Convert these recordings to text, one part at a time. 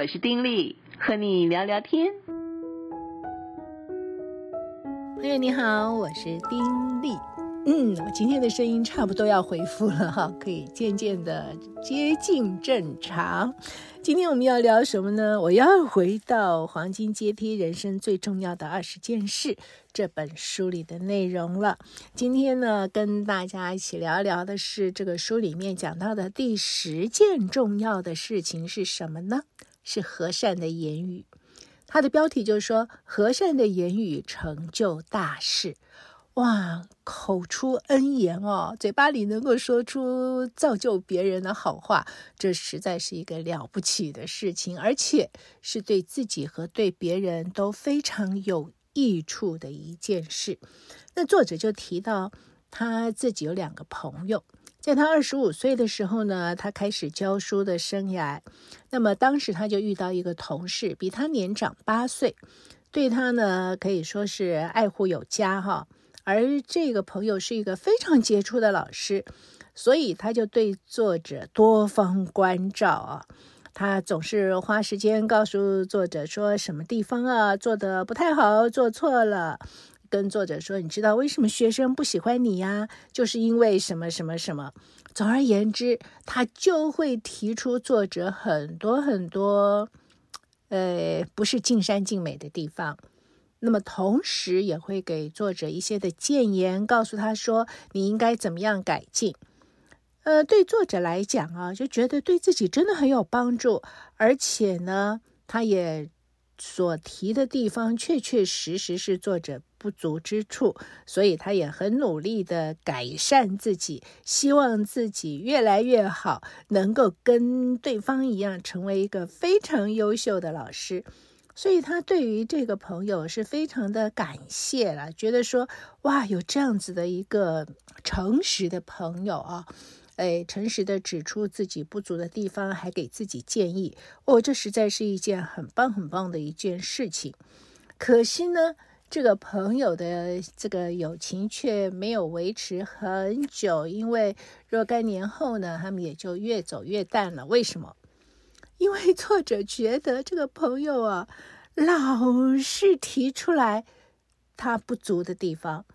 我是丁力，和你聊聊天。朋友你好，我是丁力。嗯，我今天的声音差不多要恢复了哈，可以渐渐的接近正常。今天我们要聊什么呢？我要回到《黄金阶梯：人生最重要的二十件事》这本书里的内容了。今天呢，跟大家一起聊聊的是这个书里面讲到的第十件重要的事情是什么呢？是和善的言语。它的标题就是说，和善的言语成就大事。哇，口出恩言哦，嘴巴里能够说出造就别人的好话，这实在是一个了不起的事情，而且是对自己和对别人都非常有益处的一件事。那作者就提到他自己有两个朋友，在他二十五岁的时候呢，他开始教书的生涯。那么当时他就遇到一个同事，比他年长八岁，对他呢可以说是爱护有加哈。而这个朋友是一个非常杰出的老师，所以他就对作者多方关照啊。他总是花时间告诉作者说什么地方啊做得不太好，做错了，跟作者说，你知道为什么学生不喜欢你呀？就是因为什么什么什么。总而言之，他就会提出作者很多很多，呃，不是尽善尽美的地方。那么，同时也会给作者一些的建言，告诉他说你应该怎么样改进。呃，对作者来讲啊，就觉得对自己真的很有帮助，而且呢，他也所提的地方确确实实是作者不足之处，所以他也很努力的改善自己，希望自己越来越好，能够跟对方一样，成为一个非常优秀的老师。所以他对于这个朋友是非常的感谢了，觉得说哇，有这样子的一个诚实的朋友啊，哎，诚实的指出自己不足的地方，还给自己建议，哦，这实在是一件很棒很棒的一件事情。可惜呢，这个朋友的这个友情却没有维持很久，因为若干年后呢，他们也就越走越淡了。为什么？因为作者觉得这个朋友啊，老是提出来他不足的地方，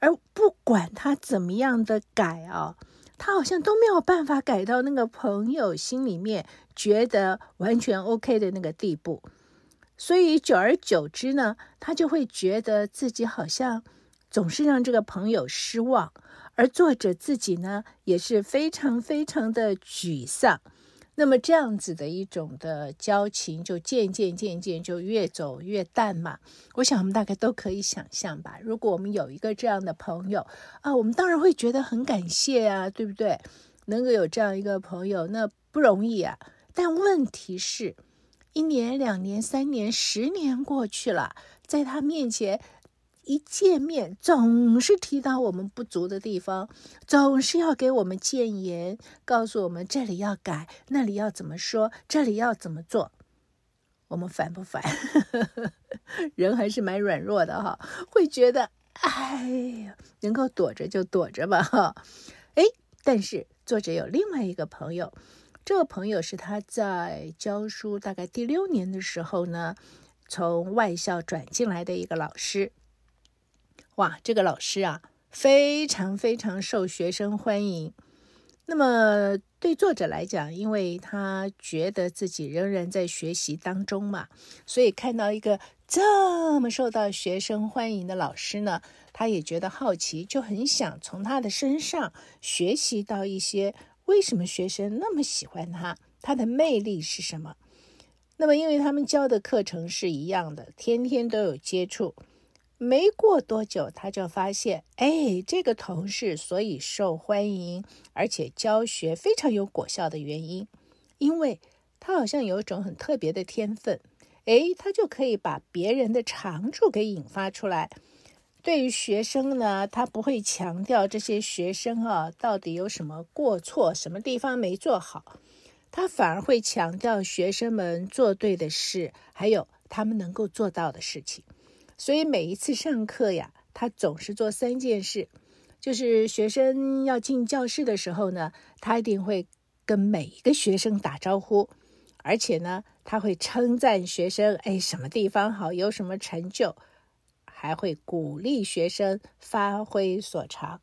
而不管他怎么样的改啊，他好像都没有办法改到那个朋友心里面觉得完全 OK 的那个地步。所以久而久之呢，他就会觉得自己好像总是让这个朋友失望，而作者自己呢，也是非常非常的沮丧。那么这样子的一种的交情，就渐渐渐渐就越走越淡嘛。我想我们大概都可以想象吧。如果我们有一个这样的朋友啊，我们当然会觉得很感谢啊，对不对？能够有这样一个朋友，那不容易啊。但问题是，一年、两年、三年、十年过去了，在他面前。一见面总是提到我们不足的地方，总是要给我们建言，告诉我们这里要改，那里要怎么说，这里要怎么做。我们烦不烦？人还是蛮软弱的哈，会觉得哎呀，能够躲着就躲着吧哈。哎，但是作者有另外一个朋友，这个朋友是他在教书大概第六年的时候呢，从外校转进来的一个老师。哇，这个老师啊，非常非常受学生欢迎。那么对作者来讲，因为他觉得自己仍然在学习当中嘛，所以看到一个这么受到学生欢迎的老师呢，他也觉得好奇，就很想从他的身上学习到一些为什么学生那么喜欢他，他的魅力是什么。那么因为他们教的课程是一样的，天天都有接触。没过多久，他就发现，哎，这个同事所以受欢迎，而且教学非常有果效的原因，因为他好像有一种很特别的天分，哎，他就可以把别人的长处给引发出来。对于学生呢，他不会强调这些学生啊到底有什么过错，什么地方没做好，他反而会强调学生们做对的事，还有他们能够做到的事情。所以每一次上课呀，他总是做三件事，就是学生要进教室的时候呢，他一定会跟每一个学生打招呼，而且呢，他会称赞学生，哎，什么地方好，有什么成就，还会鼓励学生发挥所长。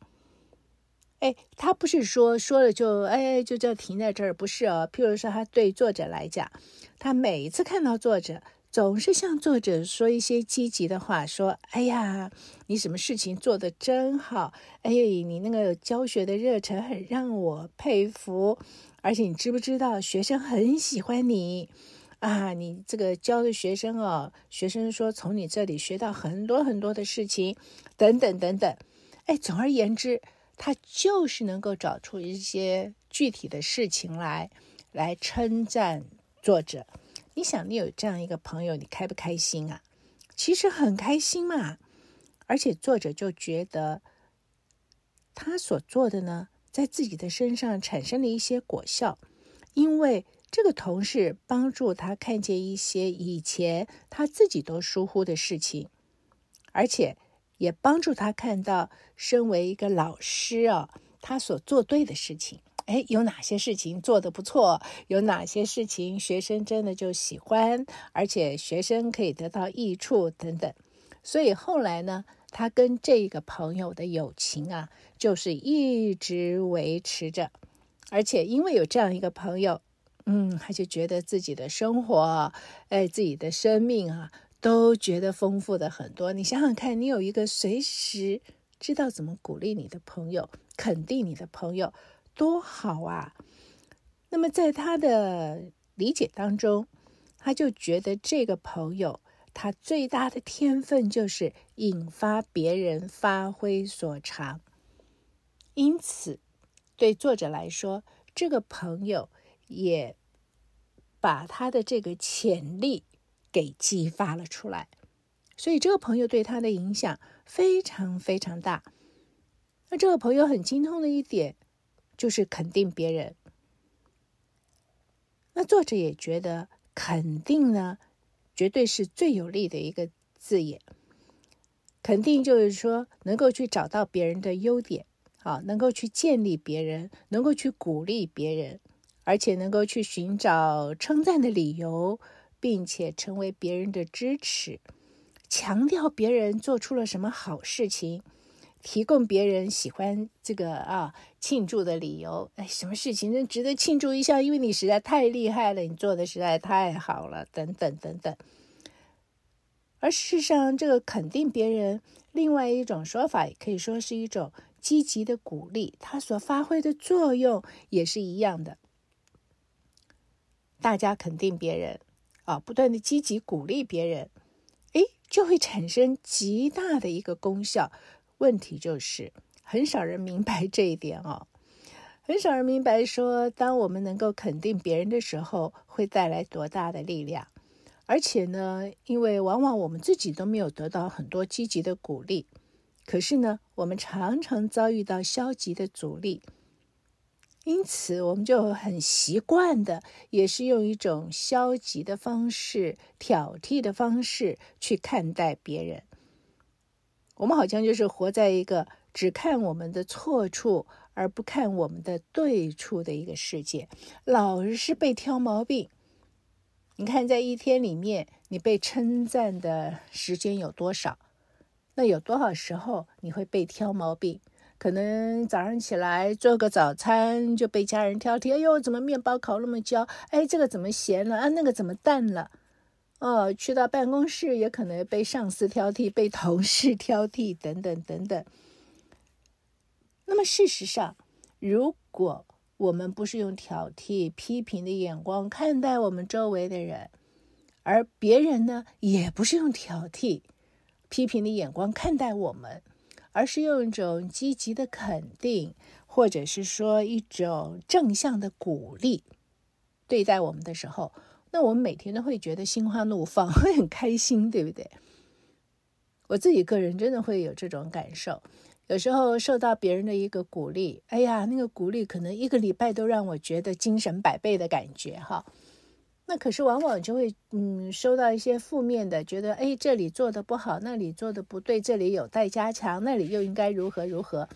哎，他不是说说了就哎就这停在这儿，不是哦。譬如说，他对作者来讲，他每一次看到作者，总是向作者说一些积极的话，说：“哎呀，你什么事情做得真好！哎，你那个教学的热忱很让我佩服，而且你知不知道，学生很喜欢你。”啊，你这个教的学生哦，学生说从你这里学到很多很多的事情，等等等等。哎，总而言之，他就是能够找出一些具体的事情来，来称赞作者。你想，你有这样一个朋友，你开不开心啊？其实很开心嘛。而且作者就觉得，他所做的呢，在自己的身上产生了一些果效，因为。这个同事帮助他看见一些以前他自己都疏忽的事情，而且也帮助他看到身为一个老师啊，他所做对的事情。哎，有哪些事情做得不错？有哪些事情学生真的就喜欢，而且学生可以得到益处等等。所以后来呢，他跟这个朋友的友情啊，就是一直维持着，而且因为有这样一个朋友。嗯，他就觉得自己的生活，哎，自己的生命啊，都觉得丰富的很多。你想想看，你有一个随时知道怎么鼓励你的朋友，肯定你的朋友，多好啊！那么在他的理解当中，他就觉得这个朋友，他最大的天分就是引发别人发挥所长。因此，对作者来说，这个朋友。也把他的这个潜力给激发了出来，所以这个朋友对他的影响非常非常大。那这个朋友很精通的一点就是肯定别人。那作者也觉得肯定呢，绝对是最有力的一个字眼。肯定就是说能够去找到别人的优点，啊，能够去建立别人，能够去鼓励别人。而且能够去寻找称赞的理由，并且成为别人的支持，强调别人做出了什么好事情，提供别人喜欢这个啊庆祝的理由。哎，什么事情真值得庆祝一下？因为你实在太厉害了，你做的实在太好了，等等等等。而事实上，这个肯定别人，另外一种说法也可以说是一种积极的鼓励，它所发挥的作用也是一样的。大家肯定别人，啊，不断的积极鼓励别人，哎，就会产生极大的一个功效。问题就是，很少人明白这一点哦，很少人明白说，当我们能够肯定别人的时候，会带来多大的力量。而且呢，因为往往我们自己都没有得到很多积极的鼓励，可是呢，我们常常遭遇到消极的阻力。因此，我们就很习惯的，也是用一种消极的方式、挑剔的方式去看待别人。我们好像就是活在一个只看我们的错处，而不看我们的对处的一个世界，老是被挑毛病。你看，在一天里面，你被称赞的时间有多少？那有多少时候你会被挑毛病？可能早上起来做个早餐就被家人挑剔，哎呦，怎么面包烤那么焦？哎，这个怎么咸了？啊，那个怎么淡了？哦，去到办公室也可能被上司挑剔，被同事挑剔，等等等等。那么事实上，如果我们不是用挑剔、批评的眼光看待我们周围的人，而别人呢，也不是用挑剔、批评的眼光看待我们。而是用一种积极的肯定，或者是说一种正向的鼓励对待我们的时候，那我们每天都会觉得心花怒放，会很开心，对不对？我自己个人真的会有这种感受。有时候受到别人的一个鼓励，哎呀，那个鼓励可能一个礼拜都让我觉得精神百倍的感觉，哈。那可是往往就会嗯收到一些负面的，觉得哎，这里做的不好，那里做的不对，这里有待加强，那里又应该如何如何。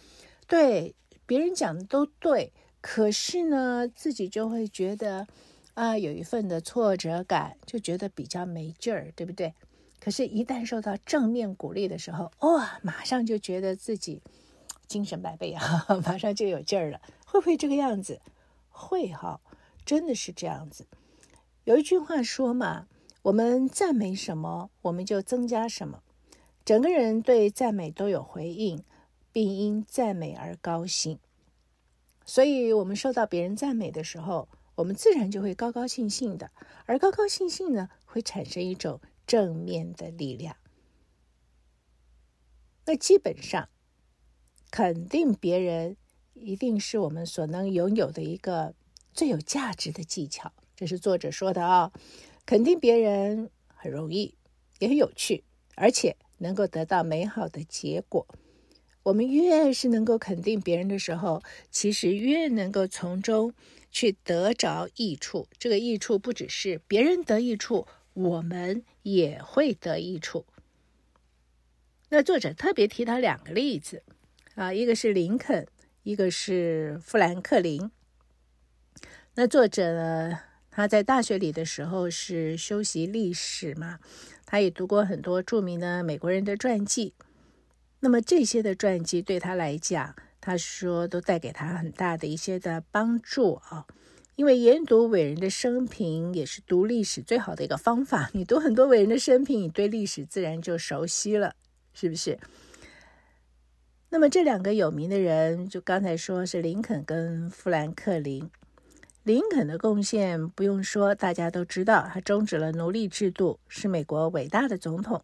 对，别人讲的都对，可是呢，自己就会觉得啊，有一份的挫折感，就觉得比较没劲儿，对不对？可是，一旦受到正面鼓励的时候，哇，马上就觉得自己精神百倍啊，马上就有劲儿了。会不会这个样子？会哈，真的是这样子。有一句话说嘛，我们赞美什么，我们就增加什么。整个人对赞美都有回应，并因赞美而高兴。所以，我们受到别人赞美的时候，我们自然就会高高兴兴的，而高高兴兴呢，会产生一种正面的力量。那基本上，肯定别人一定是我们所能拥有的一个最有价值的技巧。这是作者说的啊，肯定别人很容易，也很有趣，而且能够得到美好的结果。我们越是能够肯定别人的时候，其实越能够从中。去得着益处，这个益处不只是别人得益处，我们也会得益处。那作者特别提到两个例子啊，一个是林肯，一个是富兰克林。那作者呢，他在大学里的时候是修习历史嘛，他也读过很多著名的美国人的传记。那么这些的传记对他来讲，他说，都带给他很大的一些的帮助啊，因为研读伟人的生平也是读历史最好的一个方法。你读很多伟人的生平，你对历史自然就熟悉了，是不是？那么这两个有名的人，就刚才说是林肯跟富兰克林。林肯的贡献不用说，大家都知道，他终止了奴隶制度，是美国伟大的总统。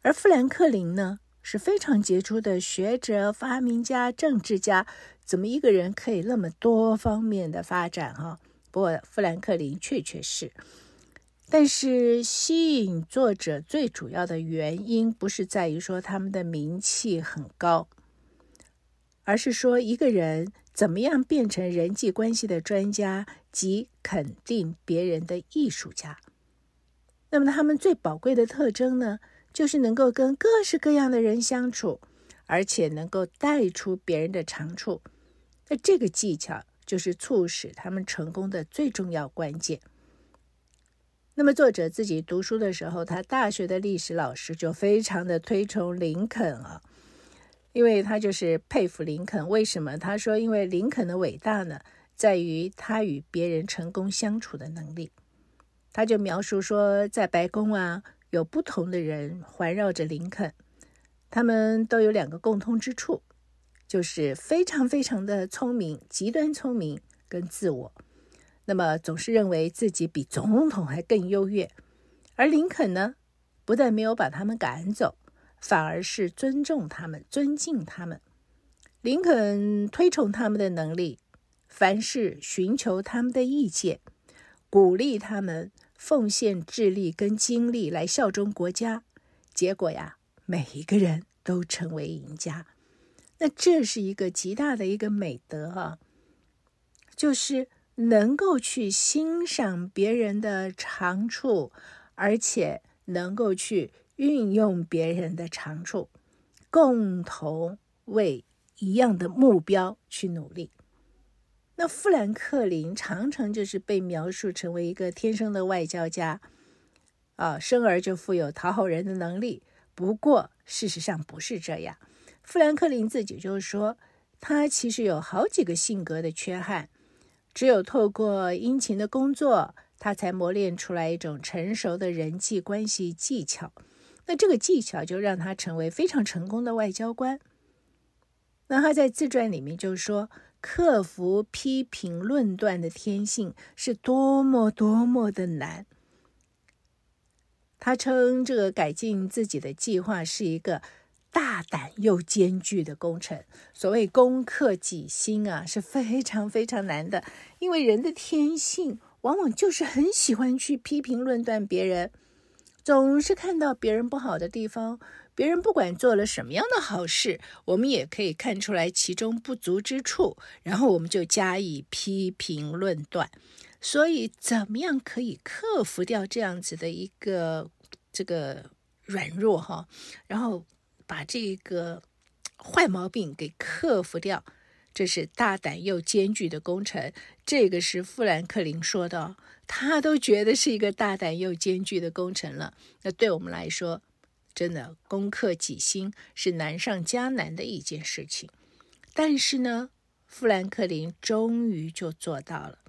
而富兰克林呢？是非常杰出的学者、发明家、政治家，怎么一个人可以那么多方面的发展？哈，不过富兰克林确确实，但是吸引作者最主要的原因，不是在于说他们的名气很高，而是说一个人怎么样变成人际关系的专家及肯定别人的艺术家。那么他们最宝贵的特征呢？就是能够跟各式各样的人相处，而且能够带出别人的长处。那这个技巧就是促使他们成功的最重要关键。那么作者自己读书的时候，他大学的历史老师就非常的推崇林肯啊，因为他就是佩服林肯。为什么？他说，因为林肯的伟大呢，在于他与别人成功相处的能力。他就描述说，在白宫啊。有不同的人环绕着林肯，他们都有两个共通之处，就是非常非常的聪明，极端聪明跟自我。那么总是认为自己比总统还更优越。而林肯呢，不但没有把他们赶走，反而是尊重他们，尊敬他们。林肯推崇他们的能力，凡事寻求他们的意见，鼓励他们。奉献智力跟精力来效忠国家，结果呀，每一个人都成为赢家。那这是一个极大的一个美德啊，就是能够去欣赏别人的长处，而且能够去运用别人的长处，共同为一样的目标去努力。那富兰克林常常就是被描述成为一个天生的外交家，啊，生而就富有讨好人的能力。不过事实上不是这样，富兰克林自己就说，他其实有好几个性格的缺憾，只有透过殷勤的工作，他才磨练出来一种成熟的人际关系技巧。那这个技巧就让他成为非常成功的外交官。那他在自传里面就说。克服批评论断的天性是多么多么的难。他称这个改进自己的计划是一个大胆又艰巨的工程。所谓攻克己心啊，是非常非常难的，因为人的天性往往就是很喜欢去批评论断别人，总是看到别人不好的地方。别人不管做了什么样的好事，我们也可以看出来其中不足之处，然后我们就加以批评论断。所以，怎么样可以克服掉这样子的一个这个软弱哈？然后把这个坏毛病给克服掉，这是大胆又艰巨的工程。这个是富兰克林说的，他都觉得是一个大胆又艰巨的工程了。那对我们来说，真的攻克己心是难上加难的一件事情。但是呢，富兰克林终于就做到了。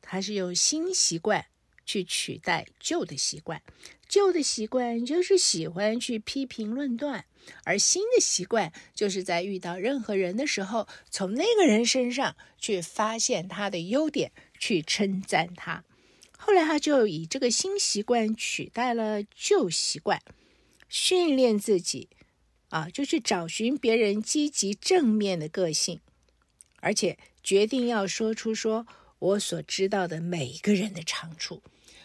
他是用新习惯去取代旧的习惯，旧的习惯就是喜欢去批评论断，而新的习惯就是在遇到任何人的时候，从那个人身上去发现他的优点，去称赞他。后来他就以这个新习惯取代了旧习惯，训练自己啊，就去找寻别人积极正面的个性，而且决定要说出说。我所知道的每一个人的长处，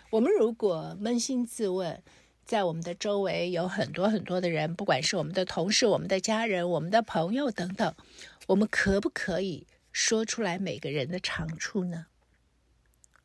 我们如果扪心自问，在我们的周围有很多很多的人，不管是我们的同事、我们的家人、我们的朋友等等，我们可不可以说出来每个人的长处呢？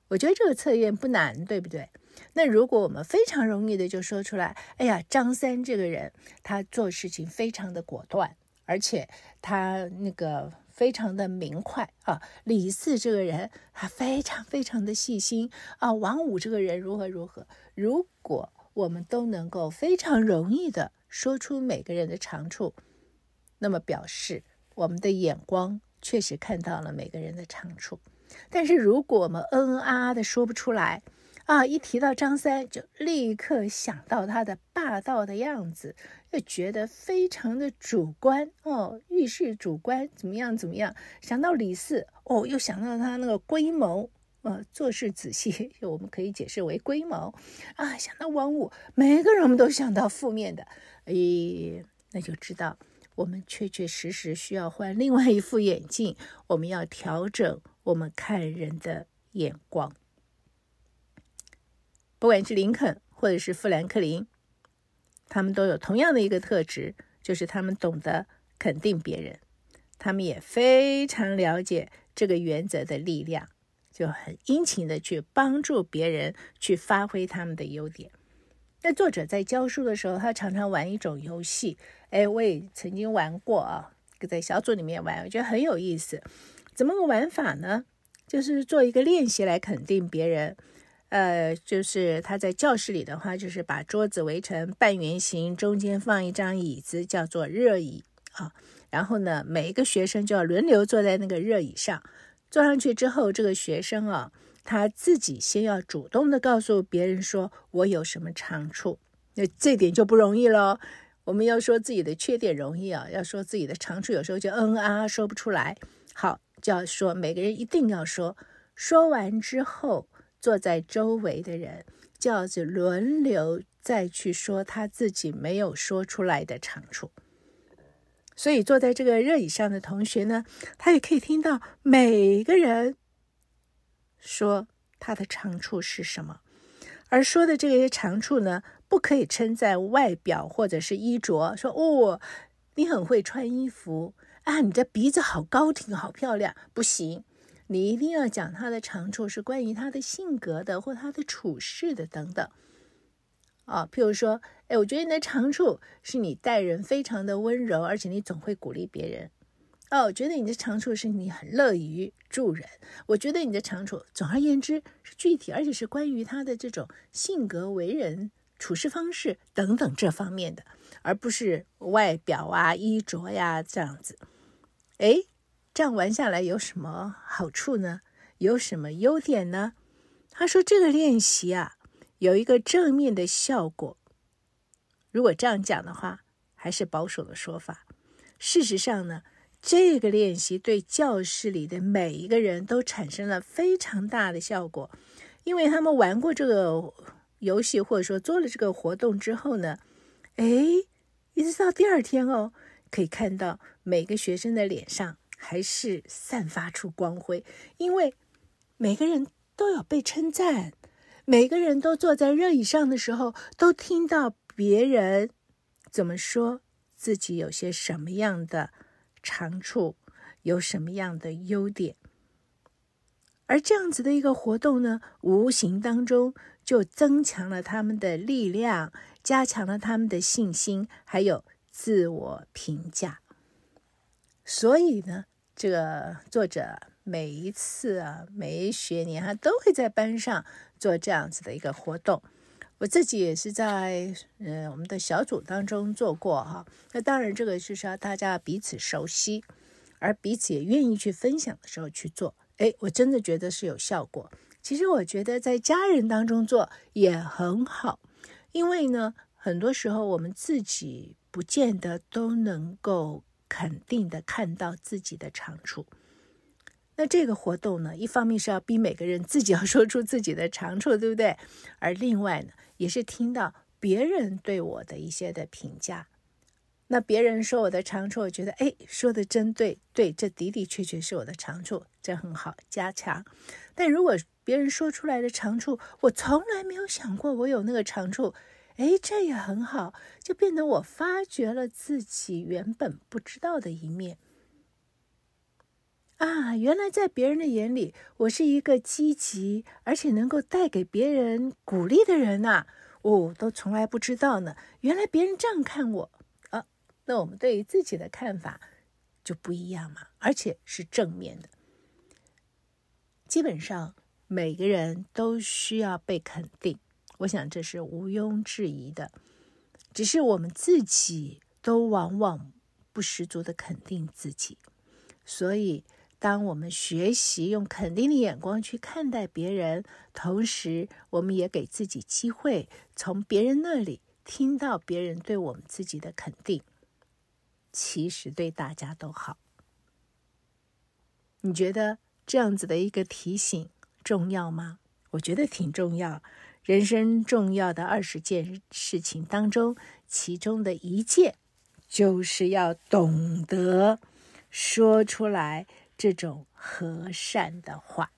我觉得这个测验不难，对不对？那如果我们非常容易的就说出来，哎呀，张三这个人，他做事情非常的果断，而且他那个。非常的明快啊，李四这个人他非常非常的细心啊，王五这个人如何如何。如果我们都能够非常容易的说出每个人的长处，那么表示我们的眼光确实看到了每个人的长处。但是如果我们嗯嗯啊啊的说不出来啊，一提到张三就立刻想到他的霸道的样子。又觉得非常的主观哦，遇事主观怎么样怎么样？想到李四哦，又想到他那个龟毛，呃，做事仔细，我们可以解释为龟毛啊。想到王五，每个人我们都想到负面的，诶，那就知道我们确确实实需要换另外一副眼镜，我们要调整我们看人的眼光。不管是林肯或者是富兰克林。他们都有同样的一个特质，就是他们懂得肯定别人，他们也非常了解这个原则的力量，就很殷勤的去帮助别人去发挥他们的优点。那作者在教书的时候，他常常玩一种游戏，哎，我也曾经玩过啊，在小组里面玩，我觉得很有意思。怎么个玩法呢？就是做一个练习来肯定别人。呃，就是他在教室里的话，就是把桌子围成半圆形，中间放一张椅子，叫做热椅啊。然后呢，每一个学生就要轮流坐在那个热椅上。坐上去之后，这个学生啊，他自己先要主动的告诉别人说：“我有什么长处。”那这点就不容易喽。我们要说自己的缺点容易啊，要说自己的长处，有时候就嗯啊说不出来。好，就要说每个人一定要说。说完之后。坐在周围的人，叫着轮流再去说他自己没有说出来的长处。所以坐在这个热椅上的同学呢，他也可以听到每个人说他的长处是什么。而说的这些长处呢，不可以称赞外表或者是衣着，说哦，你很会穿衣服啊，你的鼻子好高挺，好漂亮，不行。你一定要讲他的长处是关于他的性格的，或他的处事的等等。啊，譬如说，哎，我觉得你的长处是你待人非常的温柔，而且你总会鼓励别人。哦，我觉得你的长处是你很乐于助人。我觉得你的长处，总而言之是具体，而且是关于他的这种性格、为人、处事方式等等这方面的，而不是外表啊、衣着呀这样子。哎。这样玩下来有什么好处呢？有什么优点呢？他说这个练习啊，有一个正面的效果。如果这样讲的话，还是保守的说法。事实上呢，这个练习对教室里的每一个人都产生了非常大的效果，因为他们玩过这个游戏，或者说做了这个活动之后呢，哎，一直到第二天哦，可以看到每个学生的脸上。还是散发出光辉，因为每个人都有被称赞，每个人都坐在热椅上的时候，都听到别人怎么说自己有些什么样的长处，有什么样的优点，而这样子的一个活动呢，无形当中就增强了他们的力量，加强了他们的信心，还有自我评价。所以呢，这个作者每一次啊，每一学年他都会在班上做这样子的一个活动。我自己也是在呃我们的小组当中做过哈。那当然，这个就是要大家彼此熟悉，而彼此也愿意去分享的时候去做。哎，我真的觉得是有效果。其实我觉得在家人当中做也很好，因为呢，很多时候我们自己不见得都能够。肯定的看到自己的长处，那这个活动呢，一方面是要逼每个人自己要说出自己的长处，对不对？而另外呢，也是听到别人对我的一些的评价。那别人说我的长处，我觉得哎，说的真对，对，这的的确确是我的长处，这很好，加强。但如果别人说出来的长处，我从来没有想过我有那个长处。哎，这也很好，就变得我发掘了自己原本不知道的一面啊！原来在别人的眼里，我是一个积极而且能够带给别人鼓励的人呐！哦，都从来不知道呢。原来别人这样看我啊！那我们对于自己的看法就不一样嘛，而且是正面的。基本上每个人都需要被肯定。我想这是毋庸置疑的，只是我们自己都往往不十足的肯定自己，所以当我们学习用肯定的眼光去看待别人，同时我们也给自己机会从别人那里听到别人对我们自己的肯定，其实对大家都好。你觉得这样子的一个提醒重要吗？我觉得挺重要。人生重要的二十件事情当中，其中的一件就是要懂得说出来这种和善的话。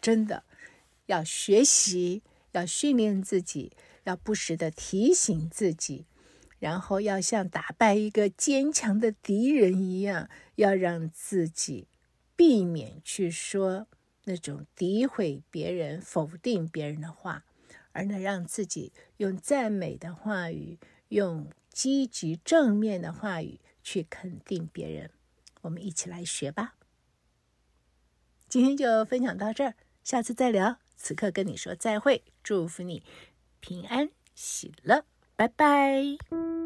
真的要学习，要训练自己，要不时的提醒自己，然后要像打败一个坚强的敌人一样，要让自己避免去说那种诋毁别人、否定别人的话。而能让自己用赞美的话语，用积极正面的话语去肯定别人，我们一起来学吧。今天就分享到这儿，下次再聊。此刻跟你说再会，祝福你平安喜乐，拜拜。